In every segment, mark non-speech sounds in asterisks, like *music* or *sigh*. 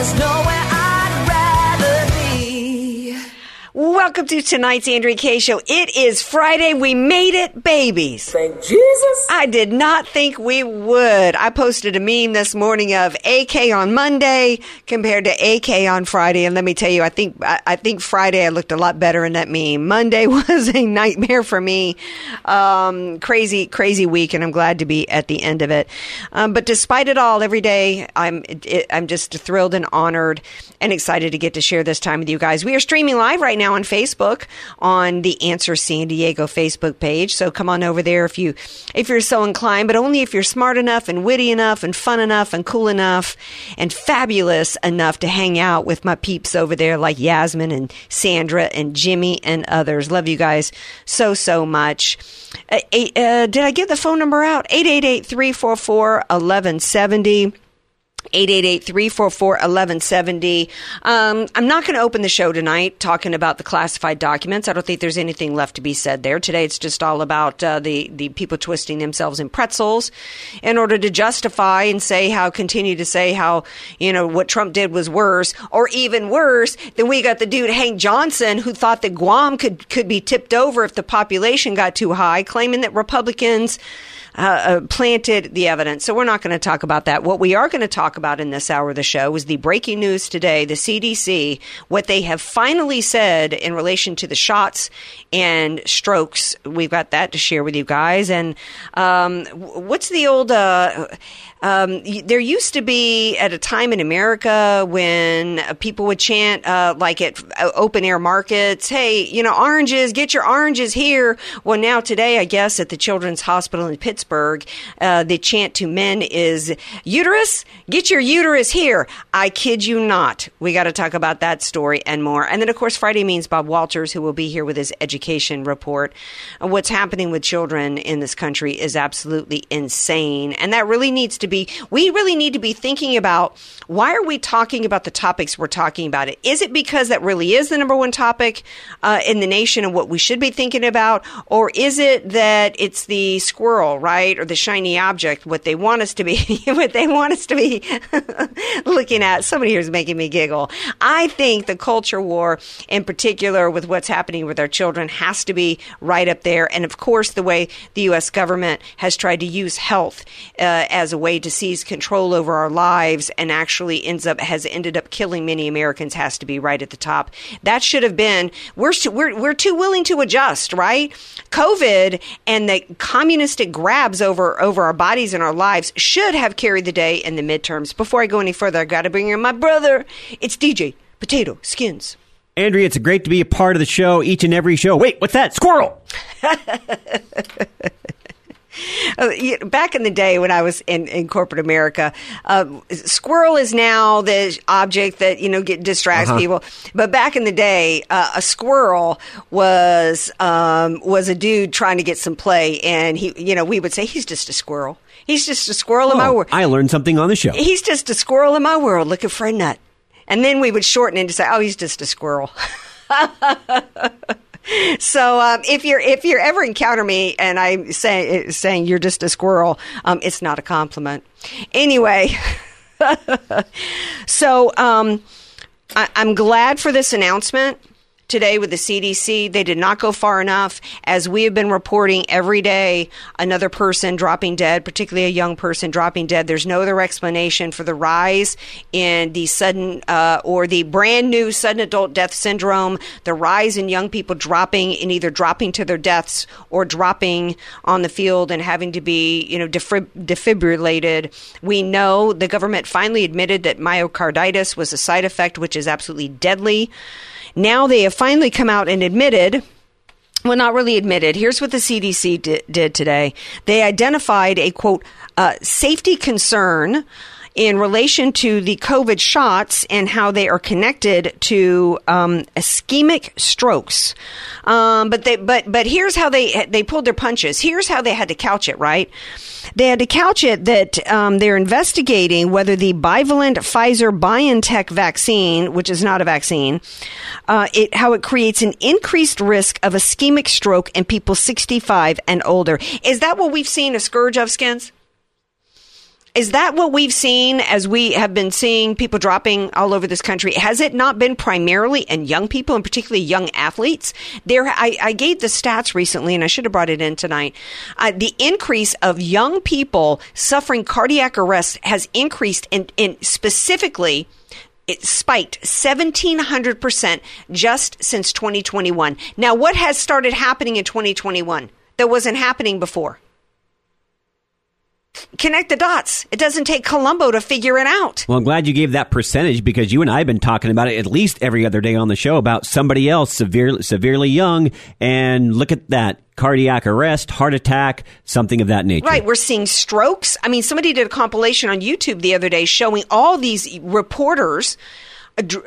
There's nowhere Welcome to tonight's Andrea Kaye Show. It is Friday. We made it, babies. Thank Jesus. I did not think we would. I posted a meme this morning of AK on Monday compared to AK on Friday, and let me tell you, I think I, I think Friday I looked a lot better in that meme. Monday *laughs* was a nightmare for me. Um, crazy, crazy week, and I'm glad to be at the end of it. Um, but despite it all, every day I'm it, I'm just thrilled and honored and excited to get to share this time with you guys. We are streaming live right now on Facebook on the Answer San Diego Facebook page. So come on over there if you if you're so inclined, but only if you're smart enough and witty enough and fun enough and cool enough and fabulous enough to hang out with my peeps over there like Yasmin and Sandra and Jimmy and others. Love you guys so so much. Uh, uh, did I give the phone number out? 888 344 1170. 888-344-1170. Um, I'm not going to open the show tonight talking about the classified documents. I don't think there's anything left to be said there. Today it's just all about uh, the, the people twisting themselves in pretzels in order to justify and say how, continue to say how, you know, what Trump did was worse, or even worse, then we got the dude Hank Johnson who thought that Guam could, could be tipped over if the population got too high, claiming that Republicans uh, uh, planted the evidence. So we're not going to talk about that. What we are going to talk about in this hour of the show is the breaking news today. The CDC, what they have finally said in relation to the shots and strokes. We've got that to share with you guys. And um, what's the old? Uh, um, there used to be at a time in America when uh, people would chant uh, like at uh, open air markets, "Hey, you know, oranges, get your oranges here." Well, now today, I guess at the Children's Hospital in Pittsburgh, uh, the chant to men is "Uterus, get your uterus here." I kid you not. We got to talk about that story and more. And then, of course, Friday means Bob Walters, who will be here with his education report. What's happening with children in this country is absolutely insane, and that really needs to be. We really need to be thinking about why are we talking about the topics we're talking about. It is it because that really is the number one topic uh, in the nation and what we should be thinking about, or is it that it's the squirrel, right, or the shiny object, what they want us to be, *laughs* what they want us to be *laughs* looking at? Somebody here is making me giggle. I think the culture war, in particular, with what's happening with our children, has to be right up there. And of course, the way the U.S. government has tried to use health uh, as a way to seize control over our lives and actually ends up has ended up killing many Americans has to be right at the top. That should have been we're too, we're we're too willing to adjust, right? COVID and the communistic grabs over over our bodies and our lives should have carried the day in the midterms. Before I go any further, I got to bring in my brother. It's DJ Potato Skins. Andrea, it's great to be a part of the show each and every show. Wait, what's that? Squirrel! *laughs* Uh, back in the day when I was in, in corporate America, uh, squirrel is now the object that you know get distracts people. But back in the day, uh, a squirrel was um, was a dude trying to get some play, and he, you know, we would say he's just a squirrel. He's just a squirrel in my Oh, world. I learned something on the show. He's just a squirrel in my world looking for a nut. And then we would shorten it to say, oh, he's just a squirrel. *laughs* so um, if you're if you ever encounter me and I'm say, saying you're just a squirrel, um, it's not a compliment. Anyway, *laughs* so um, I, I'm glad for this announcement today with the CDC. They did not go far enough. As we have been reporting every day, another person dropping dead, particularly a young person dropping dead. There's no other explanation for the rise in the sudden uh, or the brand new sudden adult death syndrome, the rise in young people dropping in either dropping to their deaths or dropping on the field and having to be, you know, defib- defibrillated. We know the government finally admitted that myocarditis was a side effect, which is absolutely deadly. Now they have finally come out and admitted well, not really admitted. Here's what the CDC di- did today. They identified a quote, uh, safety concern in relation to the COVID shots and how they are connected to um, ischemic strokes. Um, but they, but but here's how they they pulled their punches. Here's how they had to couch it. Right, they had to couch it that um, they're investigating whether the bivalent Pfizer BioNTech vaccine, which is not a vaccine, uh, it how it creates an increased risk of ischemic stroke in people 65 and older. Is that what we've seen a scourge of skins? Is that what we've seen as we have been seeing people dropping all over this country? Has it not been primarily in young people and particularly young athletes? There, I, I gave the stats recently, and I should have brought it in tonight. Uh, the increase of young people suffering cardiac arrest has increased, in, in specifically. It spiked 1700% just since 2021. Now, what has started happening in 2021 that wasn't happening before? Connect the dots. It doesn't take Columbo to figure it out. Well, I'm glad you gave that percentage because you and I have been talking about it at least every other day on the show about somebody else severely severely young, and look at that cardiac arrest, heart attack, something of that nature. Right, we're seeing strokes. I mean, somebody did a compilation on YouTube the other day showing all these reporters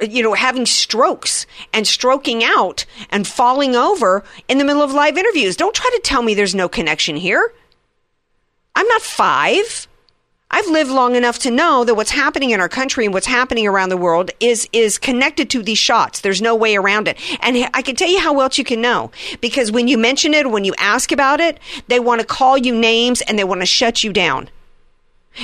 you know, having strokes and stroking out and falling over in the middle of live interviews. Don't try to tell me there's no connection here. I'm not five. I've lived long enough to know that what's happening in our country and what's happening around the world is is connected to these shots. There's no way around it. And I can tell you how else you can know because when you mention it, when you ask about it, they want to call you names and they want to shut you down.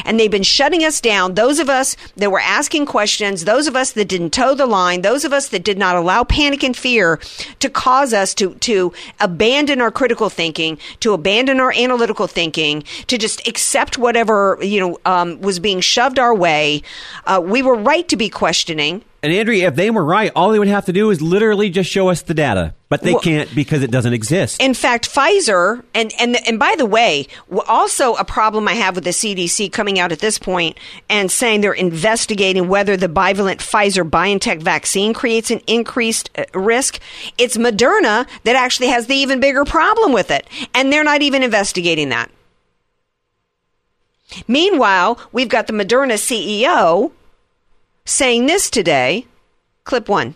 And they've been shutting us down. Those of us that were asking questions, those of us that didn't toe the line, those of us that did not allow panic and fear to cause us to, to abandon our critical thinking, to abandon our analytical thinking, to just accept whatever, you know, um, was being shoved our way. Uh, we were right to be questioning. And Andrea, if they were right, all they would have to do is literally just show us the data, but they Well- can't because it doesn't exist. In fact, Pfizer, and, and, and by the way, also a problem I have with the CDC coming out at this point and saying they're investigating whether the bivalent Pfizer BioNTech vaccine creates an increased uh, risk. It's Moderna that actually has the even bigger problem with it. And they're not even investigating that. Meanwhile, we've got the Moderna CEO saying this today. Clip one.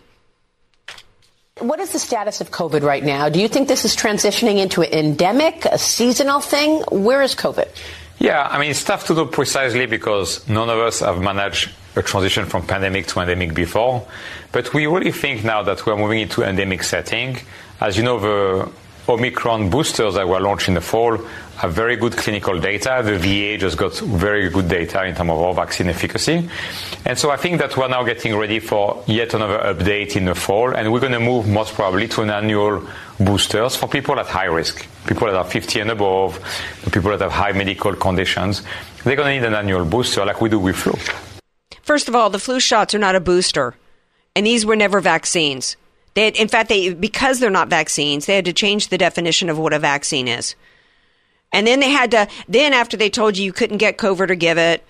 What is the status of COVID right now? Do you think this is transitioning into an endemic, a seasonal thing? Where is COVID? Yeah, I mean, it's tough to know precisely because none of us have managed a transition from pandemic to endemic before. But we really think now that we're moving into endemic setting. As you know, the Omicron boosters that were launched in the fall have very good clinical data. The VA just got very good data in terms of our vaccine efficacy. And so I think that we're now getting ready for yet another update in the fall, and we're going to move most probably to an annual boosters for people at high risk, people that are 50 and above, people that have high medical conditions. They're going to need an annual booster like we do with flu. First of all, the flu shots are not a booster, and these were never vaccines. They in fact, they because they're not vaccines, they had to change the definition of what a vaccine is. And then they had to. Then after they told you you couldn't get COVID or give it,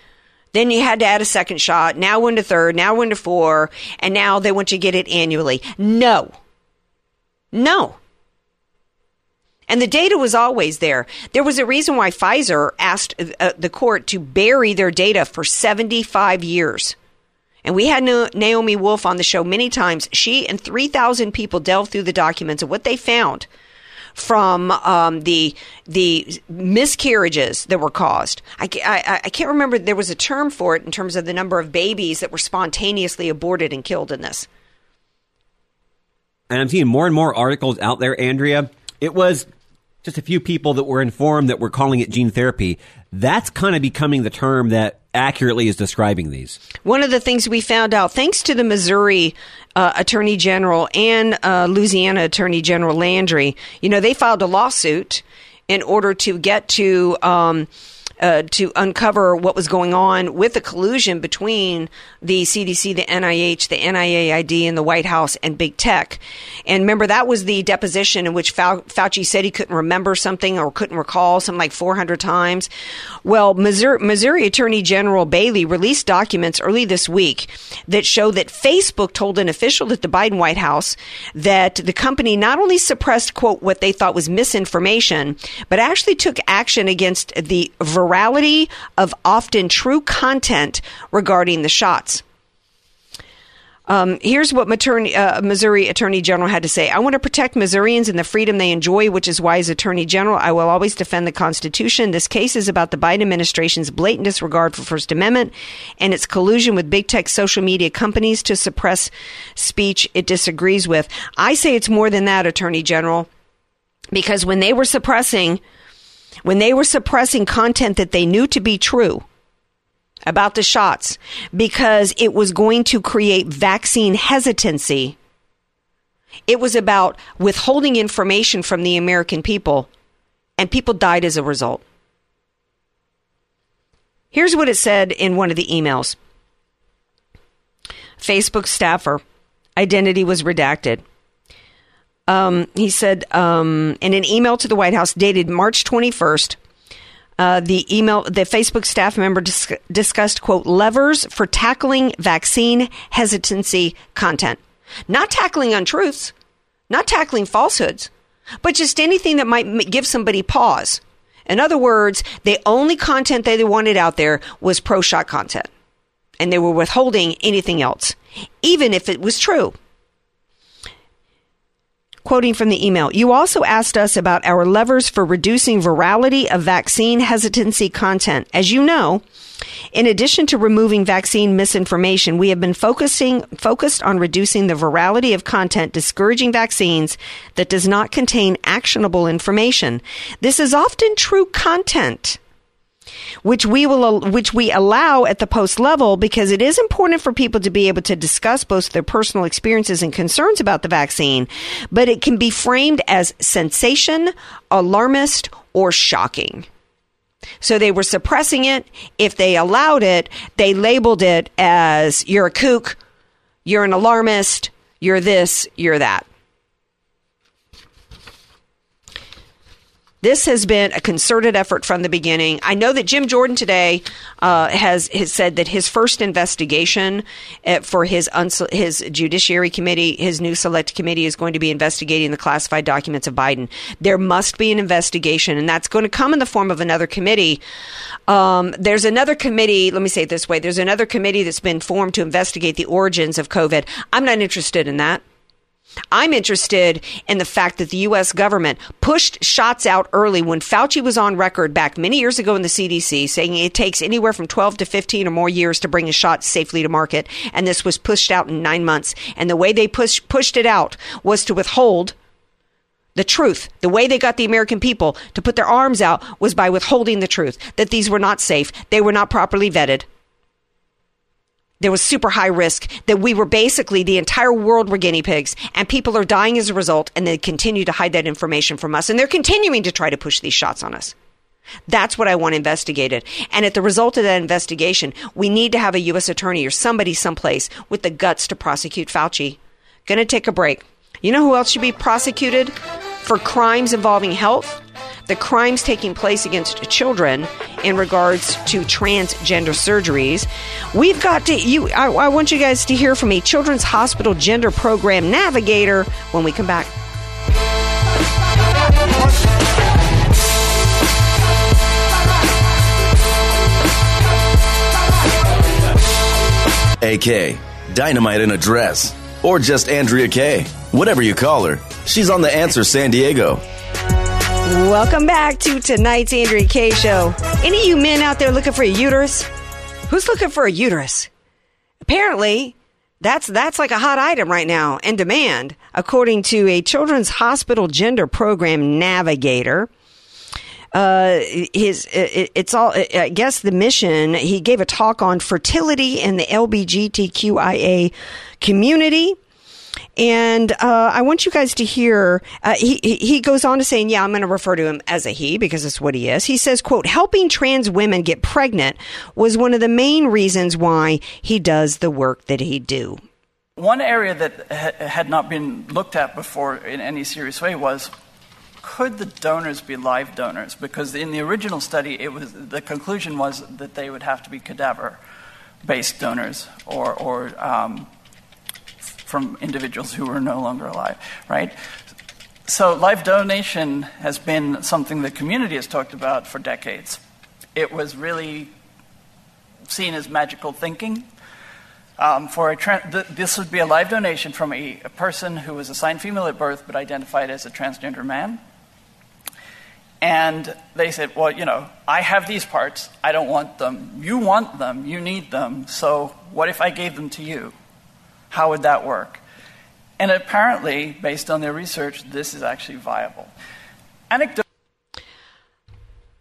then you had to add a second shot. Now one to third. Now one to four, and now they want you to get it annually. No, no. And the data was always there. There was a reason why Pfizer asked uh, the court to bury their data for 75 years. And we had Naomi Wolf on the show many times. She and 3,000 people delved through the documents and what they found from um, the the miscarriages that were caused. I, I, I can't remember. There was a term for it in terms of the number of babies that were spontaneously aborted and killed in this. and I'm seeing more and more articles out there, Andrea. It was just a few people that were informed that we're calling it gene therapy. That's kind of becoming the term that accurately is describing these. One of the things we found out, thanks to the Missouri uh, Attorney General and uh, Louisiana Attorney General Landry, you know, they filed a lawsuit in order to get to. Um, uh, to uncover what was going on with the collusion between the CDC, the NIH, the NIAID, and the White House and big tech. And remember, that was the deposition in which Fau- Fauci said he couldn't remember something or couldn't recall something like 400 times. Well, Missouri, Missouri Attorney General Bailey released documents early this week that show that Facebook told an official at the Biden White House that the company not only suppressed, quote, what they thought was misinformation, but actually took action against the virality of often true content regarding the shots. Um, here's what uh, Missouri Attorney General had to say. I want to protect Missourians and the freedom they enjoy, which is why, as Attorney General, I will always defend the Constitution. This case is about the Biden administration's blatant disregard for First Amendment and its collusion with big tech social media companies to suppress speech it disagrees with. I say it's more than that, Attorney General, because when they were suppressing, when they were suppressing content that they knew to be true, about the shots because it was going to create vaccine hesitancy. It was about withholding information from the American people, and people died as a result. Here's what it said in one of the emails Facebook staffer, identity was redacted. Um, he said um, in an email to the White House dated March 21st, uh, the email, the Facebook staff member dis- discussed, quote, levers for tackling vaccine hesitancy content. Not tackling untruths, not tackling falsehoods, but just anything that might m- give somebody pause. In other words, the only content they wanted out there was pro shot content. And they were withholding anything else, even if it was true. Quoting from the email, you also asked us about our levers for reducing virality of vaccine hesitancy content. As you know, in addition to removing vaccine misinformation, we have been focusing focused on reducing the virality of content discouraging vaccines that does not contain actionable information. This is often true content which we will which we allow at the post level because it is important for people to be able to discuss both their personal experiences and concerns about the vaccine, but it can be framed as sensation, alarmist, or shocking. So they were suppressing it. If they allowed it, they labeled it as you're a kook, you're an alarmist, you're this, you're that. This has been a concerted effort from the beginning. I know that Jim Jordan today uh, has has said that his first investigation uh, for his uns- his Judiciary Committee, his new Select Committee, is going to be investigating the classified documents of Biden. There must be an investigation, and that's going to come in the form of another committee. Um, there's another committee. Let me say it this way: There's another committee that's been formed to investigate the origins of COVID. I'm not interested in that. I'm interested in the fact that the U.S. government pushed shots out early when Fauci was on record back many years ago in the CDC saying it takes anywhere from 12 to 15 or more years to bring a shot safely to market. And this was pushed out in nine months. And the way they push, pushed it out was to withhold the truth. The way they got the American people to put their arms out was by withholding the truth that these were not safe. They were not properly vetted there was super high risk that we were basically the entire world were guinea pigs and people are dying as a result and they continue to hide that information from us and they're continuing to try to push these shots on us that's what I want investigated. And at the result of that investigation, we need to have a U.S. attorney or somebody someplace with the guts to prosecute Fauci. Gonna take a break. You know who else should be prosecuted for crimes involving health? The crimes taking place against children in regards to transgender surgeries. We've got to you. I, I want you guys to hear from a Children's Hospital Gender Program Navigator, when we come back. AK, Dynamite in a Dress, or just Andrea Kaye. Whatever you call her, she's on The Answer San Diego. Welcome back to tonight's Andrea Kaye show. Any of you men out there looking for a uterus? Who's looking for a uterus? Apparently, That's that's like a hot item right now in demand, according to a Children's Hospital Gender Program navigator. Uh, his it, it's all I guess the mission. He gave a talk on fertility in the LBGTQIA community. And uh, I want you guys to hear. Uh, he he goes on to saying, "Yeah, I'm going to refer to him as a he because that's what he is." He says, "quote Helping trans women get pregnant was one of the main reasons why he does the work that he do." One area that ha- had not been looked at before in any serious way was could the donors be live donors? Because in the original study, it was the conclusion was that they would have to be cadaver-based donors or, or um, from individuals who were no longer alive, right? So live donation has been something the community has talked about for decades. It was really seen as magical thinking. Um, for a tra- th- this would be a live donation from a, a person who was assigned female at birth but identified as a transgender man. And they said, Well, you know, I have these parts. I don't want them. You want them. You need them. So what if I gave them to you? How would that work? And apparently, based on their research, this is actually viable. Anecdote.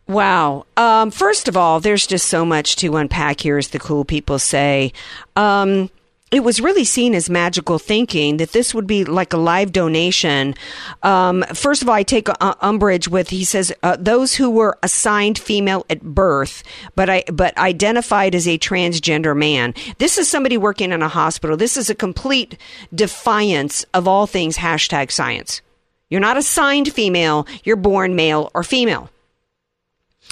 Wow. Um, first of all, there's just so much to unpack here, as the cool people say. Um, it was really seen as magical thinking that this would be like a live donation. Um, first of all, I take uh, umbrage with he says uh, those who were assigned female at birth, but I but identified as a transgender man. This is somebody working in a hospital. This is a complete defiance of all things hashtag science. You're not assigned female. You're born male or female.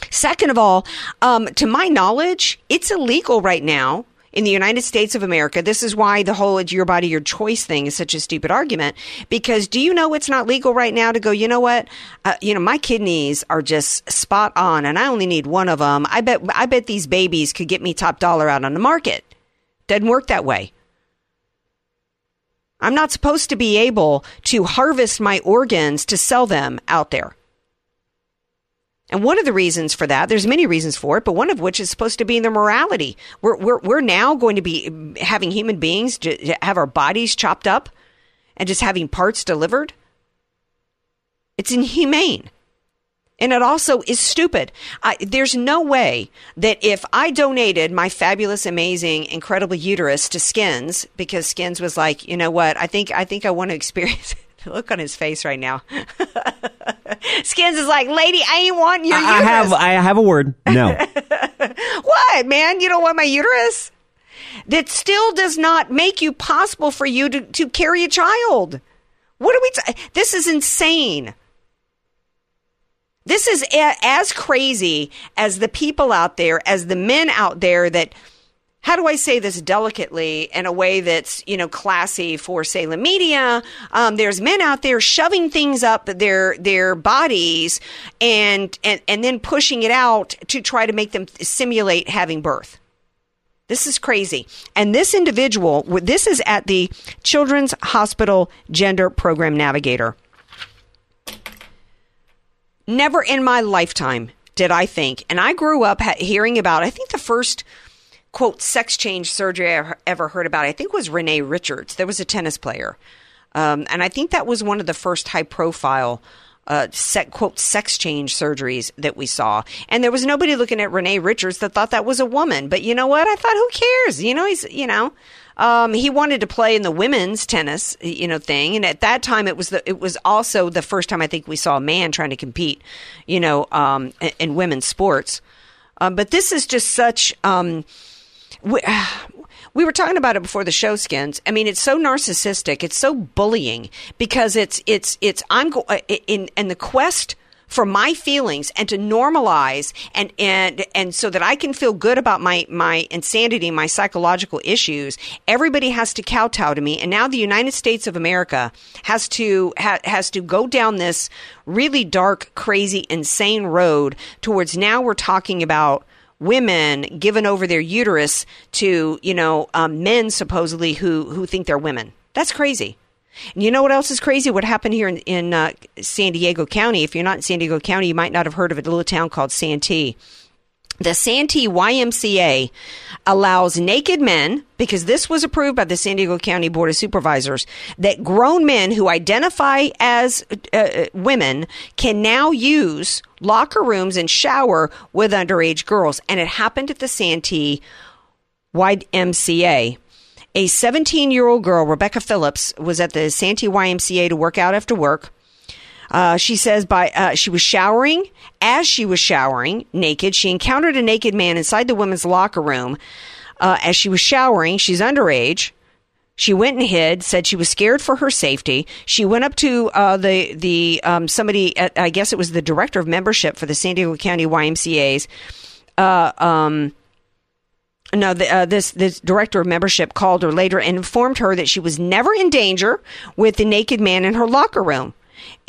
Second of all, um, to my knowledge, it's illegal right now in the United States of America. This is why the whole it's your body, your choice thing is such a stupid argument. Because do you know it's not legal right now to go, you know what? Uh, you know, my kidneys are just spot on and I only need one of them. I bet, I bet these babies could get me top dollar out on the market. Doesn't work that way. I'm not supposed to be able to harvest my organs to sell them out there. And one of the reasons for that, there's many reasons for it, but one of which is supposed to be in their morality. We're, we're, we're now going to be having human beings to have our bodies chopped up and just having parts delivered. It's inhumane. And it also is stupid. I, there's no way that if I donated my fabulous, amazing, incredible uterus to Skins, because Skins was like, you know what, I think I think I want to *laughs* experience. Look on his face right now. *laughs* Skins is like, lady, I ain't want your I uterus. have I have a word. No. *laughs* what, man? You don't want my uterus? That still does not make you possible for you to, to carry a child. What are we? T- this is insane. This is a- as crazy as the people out there, as the men out there that. How do I say this delicately in a way that's you know classy for Salem media? Um, there's men out there shoving things up their their bodies and and and then pushing it out to try to make them simulate having birth. This is crazy. And this individual, this is at the Children's Hospital Gender Program Navigator. Never in my lifetime did I think, and I grew up hearing about, I think the first quote sex change surgery I ever- heard about, I think was Renee Richards. There was a tennis player. Um, and I think that was one of the first high profile uh, quote sex change surgeries that we saw. And there was nobody looking at Renee Richards that thought that was a woman. But you know what? I thought, who cares? You know, he's you know. Um, he wanted to play in the women's tennis, you know, thing, and at that time it was the it was also the first time I think we saw a man trying to compete, you know, um, in, in women's sports. Um, but this is just such. We, *sighs* we were talking about it before the show skins i mean it's so narcissistic it's so bullying because it's it's it's i'm go- uh, in in the quest for my feelings and to normalize and and and so that I can feel good about my my insanity, my psychological issues. Everybody has to kowtow to me, and now the United States of America has to ha, has to go down this really dark, crazy, insane road towards now we're talking about women giving over their uterus to you know um, men supposedly who who think they're women. That's crazy. And you know what else is crazy? What happened here in, in uh, San Diego County? If you're not in San Diego County, you might not have heard of a little town called Santee. The Santee YMCA allows naked men, because this was approved by the San Diego County Board of Supervisors, that grown men who identify as uh, women can now use locker rooms and shower with underage girls. And it happened at the Santee YMCA. A 17 year old girl, Rebecca Phillips, was at the Santee YMCA to work out after work. Uh, she says by uh, she was showering. As she was showering, naked, she encountered a naked man inside the women's locker room. Uh, as she was showering, she's underage. She went and hid. Said she was scared for her safety. She went up to uh, the the um, somebody. At, I guess it was the director of membership for the San Diego County YMCA's. Uh, um, no, the, uh, this this director of membership called her later and informed her that she was never in danger with the naked man in her locker room.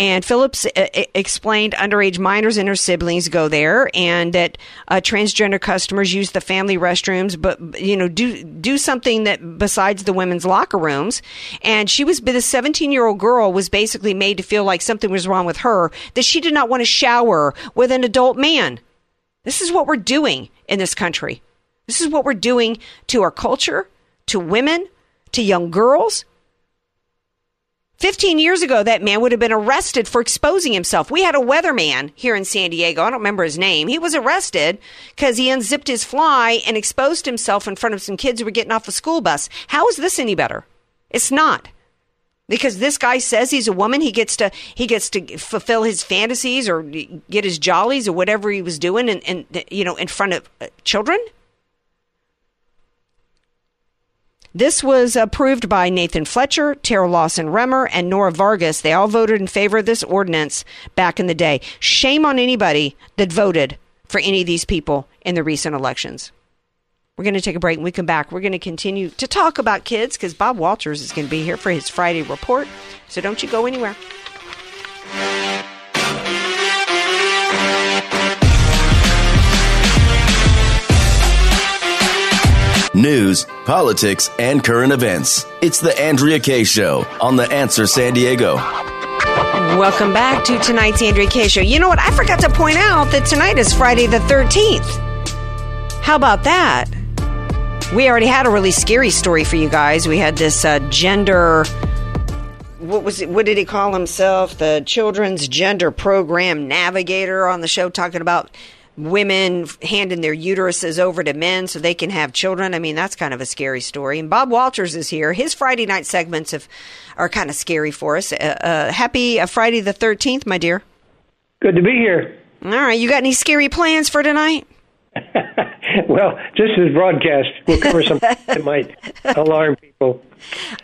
And Phillips uh, explained underage minors and her siblings go there, and that uh, transgender customers use the family restrooms, but you know do do something that besides the women's locker rooms. And she was the 17 year old girl was basically made to feel like something was wrong with her that she did not want to shower with an adult man. This is what we're doing in this country. This is what we're doing to our culture, to women, to young girls. 15 years ago, that man would have been arrested for exposing himself. We had a weatherman here in San Diego. I don't remember his name. He was arrested because he unzipped his fly and exposed himself in front of some kids who were getting off a school bus. How is this any better? It's not. Because this guy says he's a woman, he gets to he gets to fulfill his fantasies or get his jollies or whatever he was doing, and, you know, in front of uh, children. This was approved by Nathan Fletcher, Terra Lawson-Remer, and Nora Vargas. They all voted in favor of this ordinance back in the day. Shame on anybody that voted for any of these people in the recent elections. We're going to take a break and we come back. We're going to continue to talk about kids because Bob Walters is going to be here for his Friday report. So don't you go anywhere. News, politics, and current events. It's the Andrea Kaye Show on The Answer San Diego. Welcome back to tonight's Andrea Kaye Show. You know what? I forgot to point out that tonight is Friday the 13th. How about that? We already had a really scary story for you guys. We had this uh, gender. What was it? What did he call himself? The Children's Gender Program Navigator on the show, talking about women handing their uteruses over to men so they can have children. I mean, that's kind of a scary story. And Bob Walters is here. His Friday night segments have, are kind of scary for us. Uh, uh, happy uh, Friday the 13th, my dear. Good to be here. All right. You got any scary plans for tonight? *laughs* well, just as broadcast, we'll cover some *laughs* that might alarm people.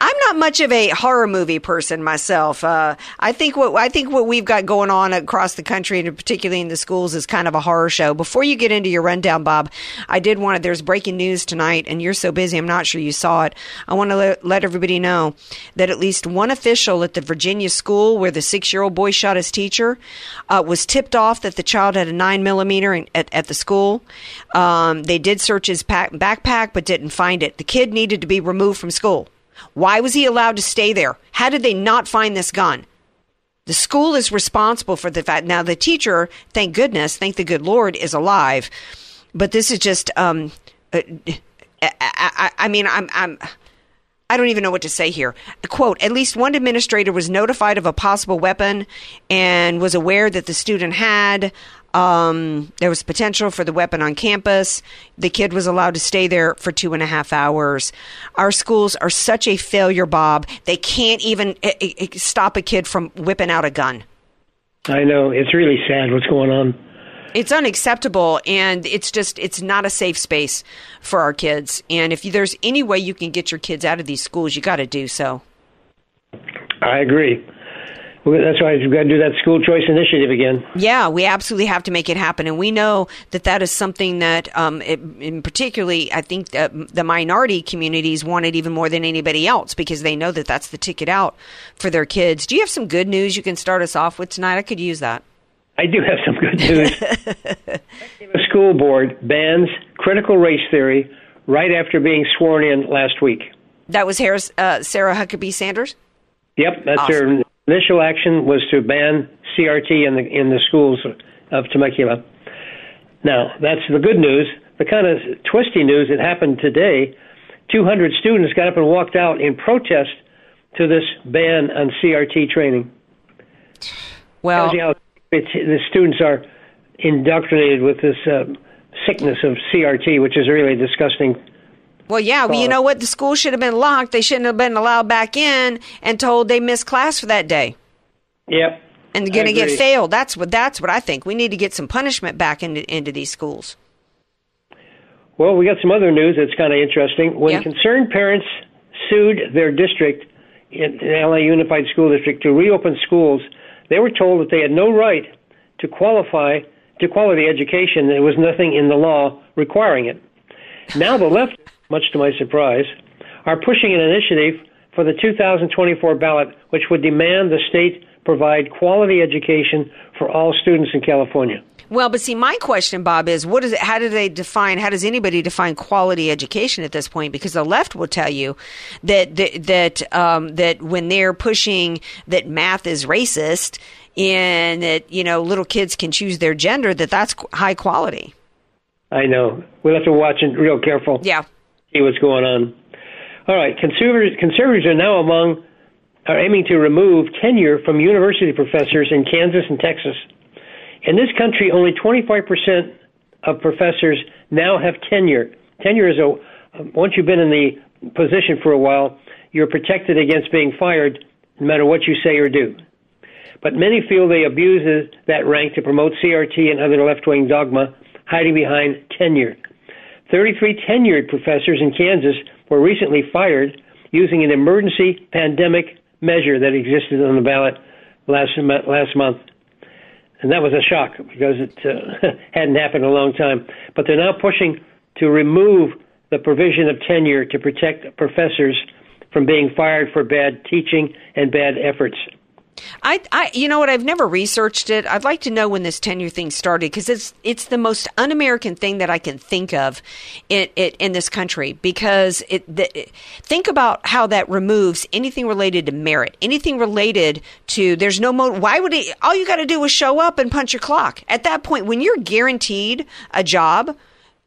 I'm not much of a horror movie person myself. Uh, I think what I think what we've got going on across the country, and particularly in the schools, is kind of a horror show. Before you get into your rundown, Bob, I did want to. There's breaking news tonight, and you're so busy, I'm not sure you saw it. I want to let, let everybody know that at least one official at the Virginia school where the six-year-old boy shot his teacher uh, was tipped off that the child had a nine millimeter in, at, at the school. Um, they did search his pack, backpack, but didn't find it. The kid needed to be removed from school. Why was he allowed to stay there? How did they not find this gun? The school is responsible for the fact. Now, the teacher, thank goodness, thank the good Lord, is alive. But this is just, um, uh, I, I, I mean, I'm, I'm, I don't even know what to say here. Quote, at least one administrator was notified of a possible weapon and was aware that the student had. Um, there was potential for the weapon on campus. The kid was allowed to stay there for two and a half hours. Our schools are such a failure, Bob. They can't even eh, eh, stop a kid from whipping out a gun. I know. It's really sad what's going on. It's unacceptable, and it's just it's not a safe space for our kids. And if there's any way you can get your kids out of these schools, you got to do so. I agree. That's why we've got to do that school choice initiative again. Yeah, we absolutely have to make it happen, and we know that that is something that, um, it, in particularly, I think uh, the minority communities want it even more than anybody else because they know that that's the ticket out for their kids. Do you have some good news you can start us off with tonight? I could use that. I do have some good news. *laughs* the school board bans critical race theory right after being sworn in last week. That was Harris, uh, Sarah Huckabee Sanders. Yep, that's Awesome. their initial action was to ban CRT in the in the schools of Temecula. Now, that's the good news. The kind of twisty news that happened today 200 students got up and walked out in protest to this ban on CRT training. Well, the students are indoctrinated with this uh, sickness of CRT, which is really disgusting. Well, yeah, well, you know what? The school should have been locked. They shouldn't have been allowed back in and told they missed class for that day. Yep. And they're going to get failed. That's what that's what I think. We need to get some punishment back into into these schools. Well, we got some other news that's kind of interesting. When Yeah. concerned parents sued their district, in the LA Unified School District, to reopen schools, they were told that they had no right to qualify to quality education. There was nothing in the law requiring it. Now the left, much to my surprise, are pushing an initiative for the 2024 ballot, which would demand the state provide quality education for all students in California. Well, but see, my question, Bob, is what is it? How do they define? How does anybody define quality education at this point? Because the left will tell you that that that, um, that when they're pushing that math is racist and that you know little kids can choose their gender, that that's high quality. I know. We'll have to watch it real careful. Yeah. See what's going on. All right. Conservatives, conservatives are now among are aiming to remove tenure from university professors in Kansas and Texas. In this country, only 25% of professors now have tenure. Tenure is a once you've been in the position for a while, you're protected against being fired no matter what you say or do. But many feel they abuse that rank to promote CRT and other left wing dogma, hiding behind tenure. 33 tenured professors in Kansas were recently fired using an emergency pandemic measure that existed on the ballot last, last month. And that was a shock because it uh, *laughs* hadn't happened in a long time. But they're now pushing to remove the provision of tenure to protect professors from being fired for bad teaching and bad efforts. I, I, you know what? I've never researched it. I'd like to know when this tenure thing started because it's it's the most un-American thing that I can think of in in, in this country. Because it, the, it- think about how that removes anything related to merit, anything related to there's no mo. Why would it? All you got to do is show up and punch your clock. At that point, when you're guaranteed a job,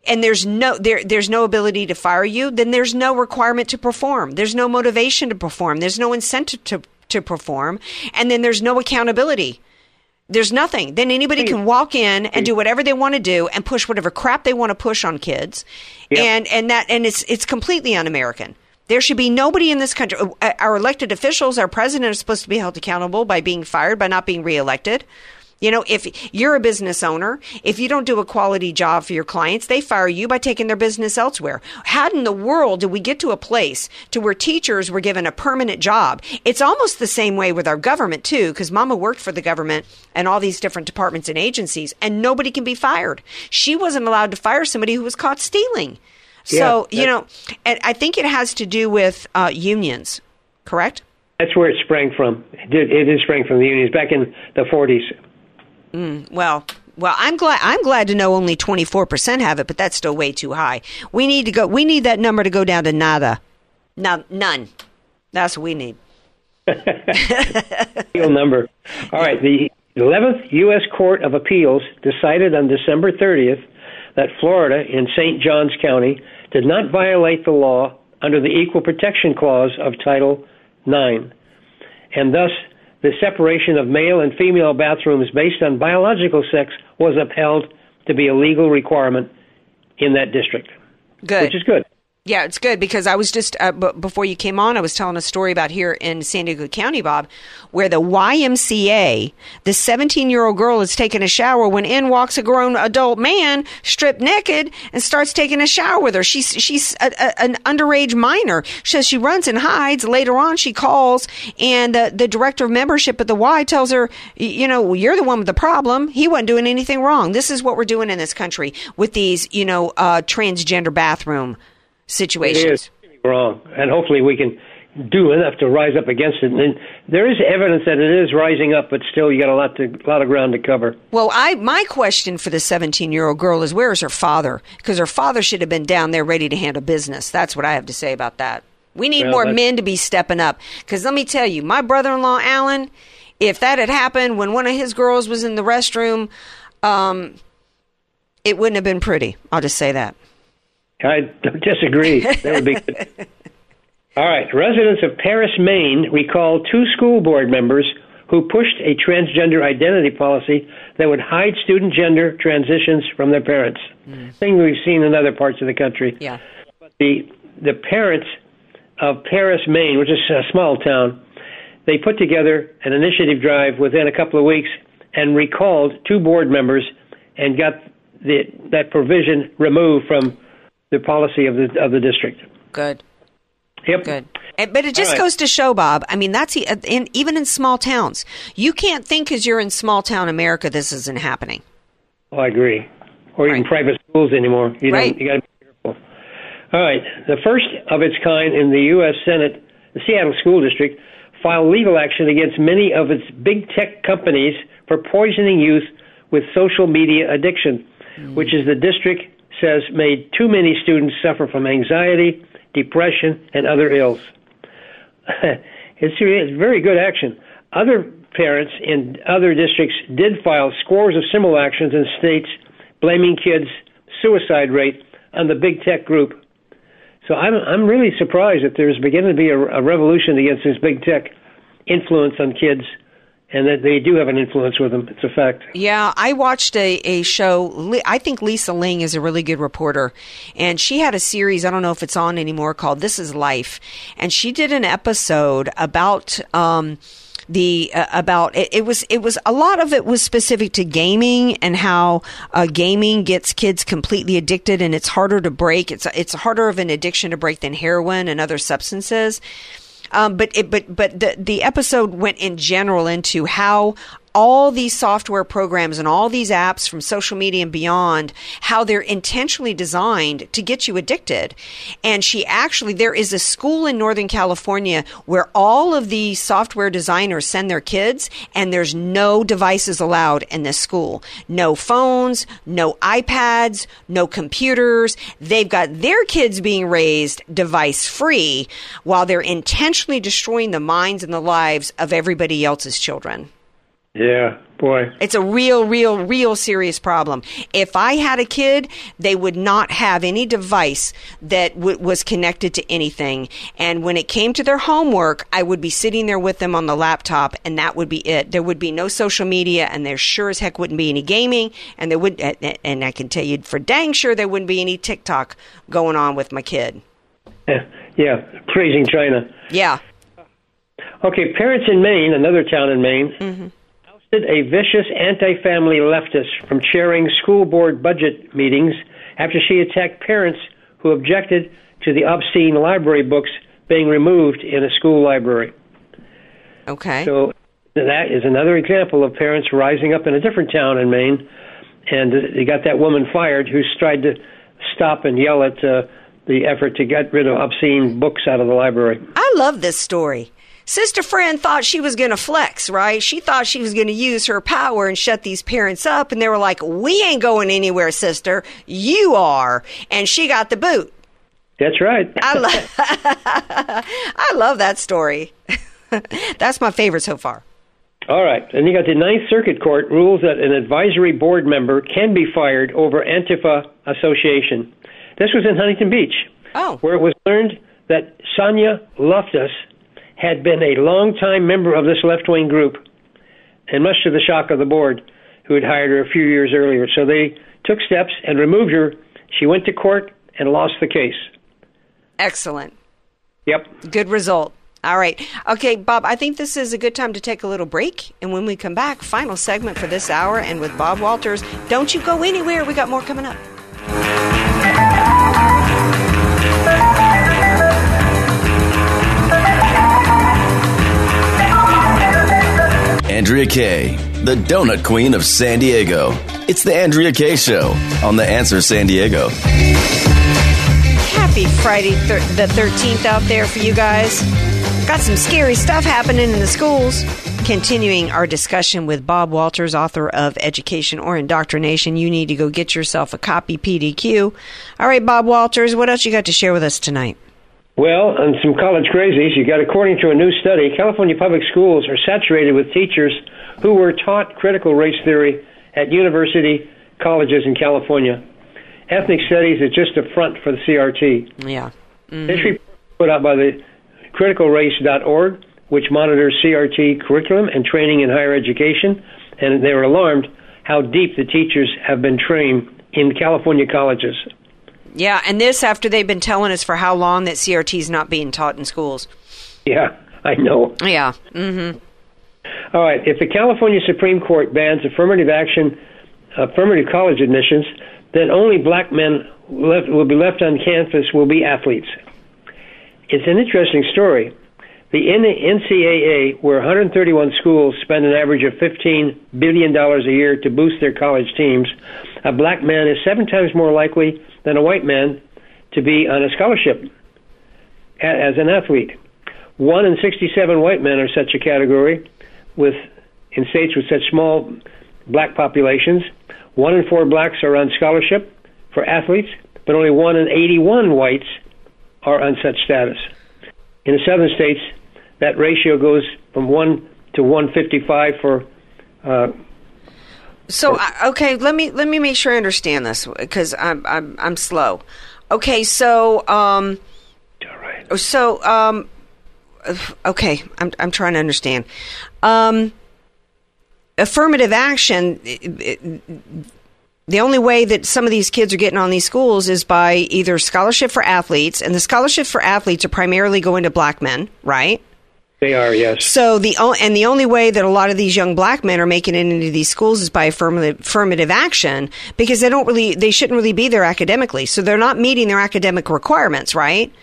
and there's no there there's no ability to fire you, then there's no requirement to perform. There's no motivation to perform. There's no incentive to to perform, and then there's no accountability. There's nothing. Then anybody can walk in and do whatever they want to do and push whatever crap they want to push on kids, and and that and it's it's completely un-American. There should be nobody in this country. uh, Our elected officials, our president, is supposed to be held accountable by being fired by not being reelected. You know, if you're a business owner, if you don't do a quality job for your clients, they fire you by taking their business elsewhere. How in the world did we get to a place to where teachers were given a permanent job? It's almost the same way with our government too, because Mama worked for the government and all these different departments and agencies, and nobody can be fired. She wasn't allowed to fire somebody who was caught stealing. So Yeah, you know, and I think it has to do with uh, unions, correct? That's where it sprang from. It did, it did from the unions back in the 40s. Mm, well, well, I'm glad. I'm glad to know only 24 percent have it, but that's still way too high. We need to go. We need that number to go down to nada. No, none. That's what we need. *laughs* Appeal number. All right. The 11th U.S. Court of Appeals decided on December 30th that Florida in St. Johns County did not violate the law under the Equal Protection Clause of Title IX, and thus the separation of male and female bathrooms based on biological sex was upheld to be a legal requirement in that district, Good. which is good. Yeah, it's good because I was just uh, b- before you came on, I was telling a story about here in San Diego County, Bob, where the YMCA, the 17 year old girl is taking a shower when in walks a grown adult man, stripped naked, and starts taking a shower with her. She's she's a, a, an underage minor. So she runs and hides. Later on, she calls, and the the director of membership at the Y tells her, you know, you're the one with the problem. He wasn't doing anything wrong. This is what we're doing in this country with these, you know, uh, transgender bathroom situations. It is wrong, and hopefully we can do enough to rise up against it. And there is evidence that it is rising up, but still, you got a lot to lot of ground to cover. Well, I my question for the 17 year old girl is where is her father? Because her father should have been down there ready to handle business. That's what I have to say about that. We need Well, more that's- men to be stepping up. Because let me tell you, my brother in law Alan, if that had happened when one of his girls was in the restroom, um, It wouldn't have been pretty. I'll just say that. I disagree. That would be good. *laughs* All right. Residents of Paris, Maine recall two school board members who pushed a transgender identity policy that would hide student gender transitions from their parents. Hmm. Thing we've seen in other parts of the country. Yeah. The the parents of Paris, Maine, which is a small town, they put together an initiative drive within a couple of weeks and recalled two board members and got the, that provision removed from the policy of the of the district. Good. Yep. Good. But it just right. goes to show, Bob. I mean, that's e- uh, in, even in small towns. You can't think because you're in small town America this isn't happening. Oh, I agree. Or even private schools anymore. You Right. you got to be careful. All right. The first of its kind in the U.S. Senate, the Seattle School District filed legal action against many of its big tech companies for poisoning youth with social media addiction, which is the district says made too many students suffer from anxiety, depression, and other ills. *laughs* it's, it's very good action. Other parents in other districts did file scores of similar actions in states blaming kids' suicide rate on the big tech group. So I'm I'm really surprised that there's beginning to be a, a revolution against this big tech influence on kids, and that they do have an influence with them. It's a fact. Yeah, I watched a, a show. I think Lisa Ling is a really good reporter. And she had a series, I don't know if it's on anymore, called This is Life. And she did an episode about. Um, the uh, about it, it was it was a lot of it was specific to gaming and how uh, gaming gets kids completely addicted and it's harder to break it's it's harder of an addiction to break than heroin and other substances um, but it, but but the the episode went in general into how all these software programs and all these apps from social media and beyond, how they're intentionally designed to get you addicted. And she actually, there is a school in Northern California where all of the software designers send their kids and there's no devices allowed in this school. No phones, no iPads, no computers. They've got their kids being raised device free while they're intentionally destroying the minds and the lives of everybody else's children. Yeah, boy. It's a real, real, real serious problem. If I had a kid, they would not have any device that w- was connected to anything. And when it came to their homework, I would be sitting there with them on the laptop, and that would be it. There would be no social media, and there sure as heck wouldn't be any gaming. And there would, and- I can tell you for dang sure there wouldn't be any TikTok going on with my kid. Yeah, yeah, praising China. Yeah. Okay, parents in Maine, another town in Maine, mm-hmm. A vicious anti-family leftist from chairing school board budget meetings after she attacked parents who objected to the obscene library books being removed in a school library. Okay. So that is another example of parents rising up in a different town in Maine, and they got that woman fired who's tried to stop and yell at uh, the effort to get rid of obscene books out of the library. I love this story. Sister Friend thought she was going to flex, right? She thought she was going to use her power and shut these parents up. And they were like, We ain't going anywhere, sister. You are. And she got the boot. That's right. *laughs* I, lo- *laughs* I love that story. *laughs* That's my favorite so far. All right. And you got the Ninth Circuit Court rules that an advisory board member can be fired over Antifa association. This was in Huntington Beach, oh. where it was learned that Sonia Loftus had been a longtime member of this left wing group, and much to the shock of the board, who had hired her a few years earlier. So they took steps and removed her. She went to court and lost the case. Excellent. Yep. Good result. All right. Okay, Bob, I think this is a good time to take a little break. And when we come back, final segment for this hour and with Bob Walters. Don't you go anywhere. We got more coming up. Andrea Kaye, the donut queen of San Diego. It's the Andrea Kaye Show on The Answer San Diego. Happy Friday thir- the 13th out there for you guys. Got some scary stuff happening in the schools. Continuing our discussion with Bob Walters, author of Education or Indoctrination. You need to go get yourself a copy, PDQ. All right, Bob Walters, what else you got to share with us tonight? Well, and some college crazies, you got according to a new study, California public schools are saturated with teachers who were taught critical race theory at university colleges in California. Ethnic studies is just a front for the CRT. Yeah. Mm-hmm. This report put out by the criticalrace.org, which monitors CRT curriculum and training in higher education, and they were alarmed how deep the teachers have been trained in California colleges. Yeah, and this after they've been telling us for how long that CRT is not being taught in schools. Yeah, I know. Yeah. Mm-hmm. All right. If the California Supreme Court bans affirmative action, affirmative college admissions, then only black men left, will be left on campus will be athletes. It's an interesting story. The NCAA, where 131 schools spend an average of $15 billion a year to boost their college teams, a black man is seven times more likely than a white man to be on a scholarship as an athlete. One in 67 white men are such a category, with in states with such small black populations. One in four blacks are on scholarship for athletes, but only one in 81 whites are on such status. In the southern states, that ratio goes from one to 155 for. Uh, So okay, let me let me make sure I understand this because I'm I'm I'm slow. Okay, so um, so um, okay, I'm I'm trying to understand. Um, affirmative action. it- it- the only way that some of these kids are getting on these schools is by either scholarship for athletes, and the scholarships for athletes are primarily going to black men, right? They are, yes. So the and the only way that a lot of these young black men are making it into these schools is by affirmative, affirmative action because they don't really they shouldn't really be there academically. So they're not meeting their academic requirements, right?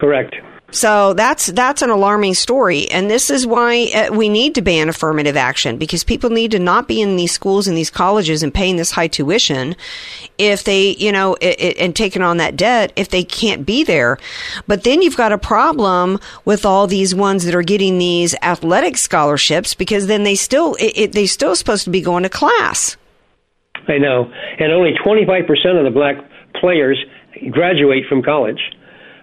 Correct. So that's that's an alarming story, and this is why uh, we need to ban affirmative action because people need to not be in these schools and these colleges and paying this high tuition if they, you know, i i and taking on that debt if they can't be there. But then you've got a problem with all these ones that are getting these athletic scholarships because then they still it, it, they still supposed to be going to class. I know. And only 25% of the black players graduate from college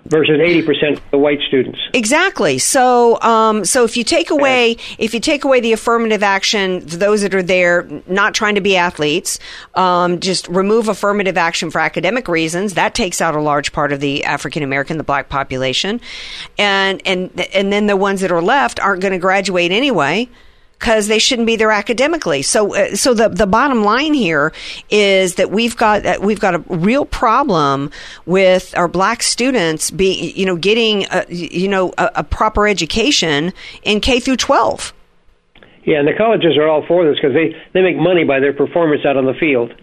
versus 80% of the white students. Exactly. So, um, so if you take away if you take away the affirmative action, those that are there not trying to be athletes, um, just remove affirmative action for academic reasons. That takes out a large part of the African American, the black population, and and and then the ones that are left aren't going to graduate anyway because they shouldn't be there academically. So, uh, so the the bottom line here is that we've got uh, we've got a real problem with our black students being you know getting a, you know a, a proper education in K through twelve. Yeah, and the colleges are all for this because they, they make money by their performance out on the field.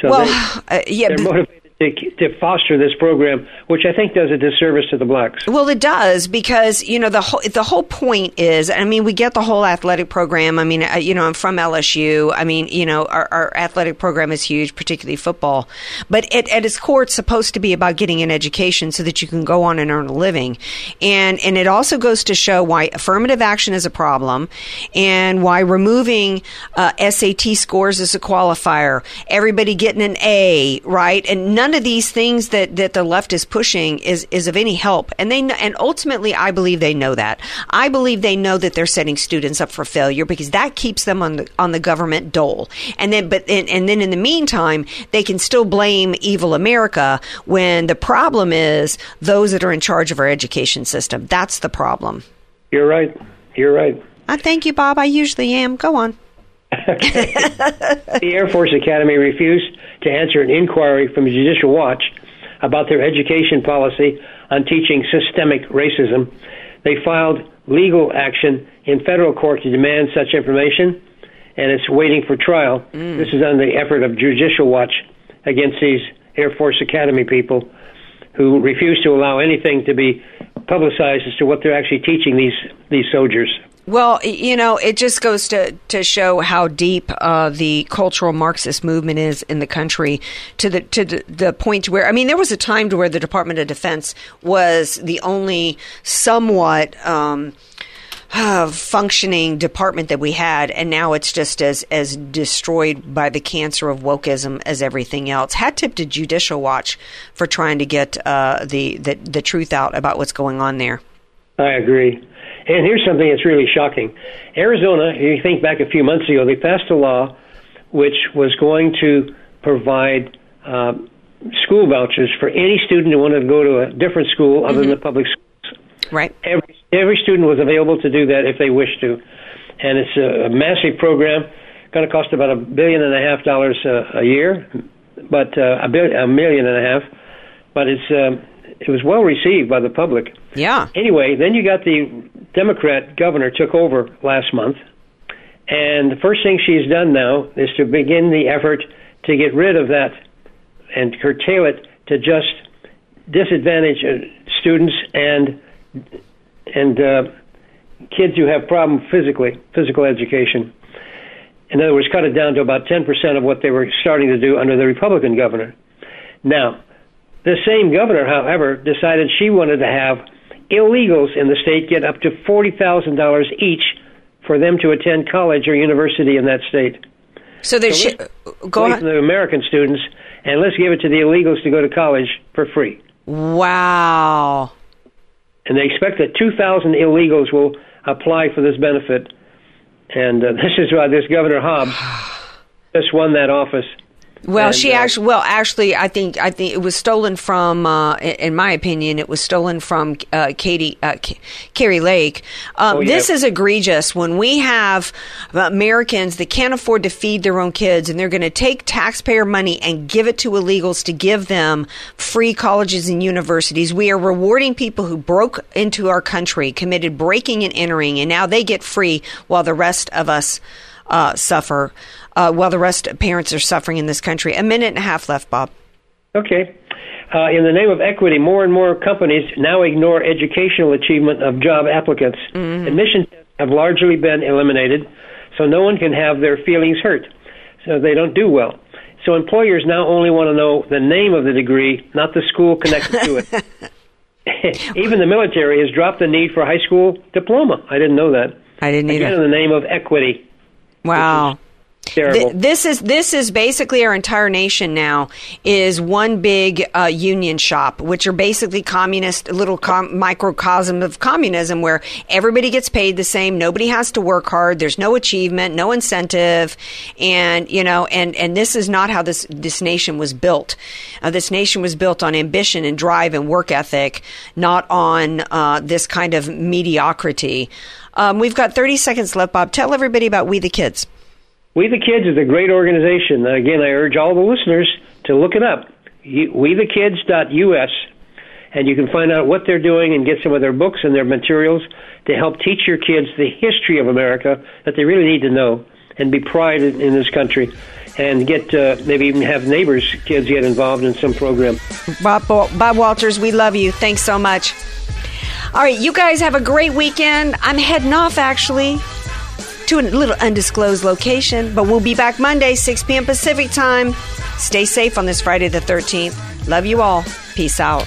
So well, they, uh, yeah, they're motivated to, to foster this program, which I think does a disservice to the blacks. Well, it does because you know the whole the whole point is. I mean, we get the whole athletic program. I mean, uh, you know, I'm from LSU. I mean, you know, our, our athletic program is huge, particularly football. But at, at its core, it's supposed to be about getting an education so that you can go on and earn a living. And and it also goes to show why affirmative action is a problem, and why removing uh, SAT scores as a qualifier, everybody getting an A, right, and none of these things that, that the left is pushing is, is of any help. And they and ultimately, I believe they know that. I believe they know that they're setting students up for failure because that keeps them on the on the government dole. And then, but and, and then in the meantime, they can still blame evil America when the problem is those that are in charge of our education system. That's the problem. You're right. You're right. I thank you, Bob. I usually am. Go on. *laughs* the Air Force Academy refused to answer an inquiry from Judicial Watch about their education policy on teaching systemic racism. They filed legal action in federal court to demand such information, and it's waiting for trial. Mm. This is on the effort of Judicial Watch against these Air Force Academy people who refuse to allow anything to be publicized as to what they're actually teaching these these soldiers. Well, you know, it just goes to, to show how deep uh, the cultural Marxist movement is in the country. To the to the, the point where I mean, there was a time to where the Department of Defense was the only somewhat. Um, uh, functioning department that we had, and now it's just as as destroyed by the cancer of wokeism as everything else. Hat tip to Judicial Watch for trying to get uh, the, the the truth out about what's going on there. I agree. And here's something that's really shocking. Arizona, you think back a few months ago, they passed a law which was going to provide uh, school vouchers for any student who wanted to go to a different school other than the public schools. Right. Every every student was available to do that if they wished to, and it's a, a massive program. Going to cost about a billion and a half dollars uh, a year, but uh, a, bill, a million and a half. But it's um, it was well received by the public. Yeah. Anyway, then you got the Democrat governor took over last month, and the first thing she's done now is to begin the effort to get rid of that and curtail it to just disadvantaged uh, students and and uh, kids who have problems physically, physical education. In other words, cut it down to about 10% of what they were starting to do under the Republican governor. Now, the same governor, however, decided she wanted to have illegals in the state get up to $40,000 each for them to attend college or university in that state. So they so sh- let's go on. the American students, and let's give it to the illegals to go to college for free. Wow. And they expect that 2,000 illegals will apply for this benefit. And uh, *laughs* this is why this Governor Hobbs *sighs* just won that office. Well, And, she uh, actually. Well, actually, I think I think it was stolen from. Uh, in my opinion, it was stolen from uh, Katie uh, K- Kari Lake. Um, Oh, yeah. This is egregious. When we have Americans that can't afford to feed their own kids, and they're going to take taxpayer money and give it to illegals to give them free colleges and universities, we are rewarding people who broke into our country, committed breaking and entering, and now they get free while the rest of us uh, suffer. Uh, while the rest of parents are suffering in this country. A minute and a half left, Bob. Okay. Uh, in the name of equity, more and more companies now ignore educational achievement of job applicants. Admission tests have largely been eliminated, so no one can have their feelings hurt. So they don't do well. So employers now only want to know the name of the degree, not the school connected to it. *laughs* *laughs* Even the military has dropped the need for a high school diploma. I didn't know that. I didn't Again, either. in the name of equity. Wow. Terrible. Th- this is this is basically our entire nation now is one big uh, union shop, which are basically communist little com- microcosm of communism, where everybody gets paid the same, nobody has to work hard, there's no achievement, no incentive, and you know, and and this is not how this this nation was built. Uh, this nation was built on ambition and drive and work ethic, not on uh, this kind of mediocrity. Um, we've got 30 seconds left, Bob. Tell everybody about We the Kids. We the Kids is a great organization. Again, I urge all the listeners to look it up. You- WeTheKids.us, and you can find out what they're doing and get some of their books and their materials to help teach your kids the history of America that they really need to know and be pride in, in this country. And get uh, maybe even have neighbors' kids get involved in some program. Bob, Bob Walters, we love you. Thanks so much. All right, you guys have a great weekend. I'm heading off actually to a little undisclosed location, but we'll be back Monday, 6 p.m. Pacific time. Stay safe on this Friday the 13th. Love you all. Peace out.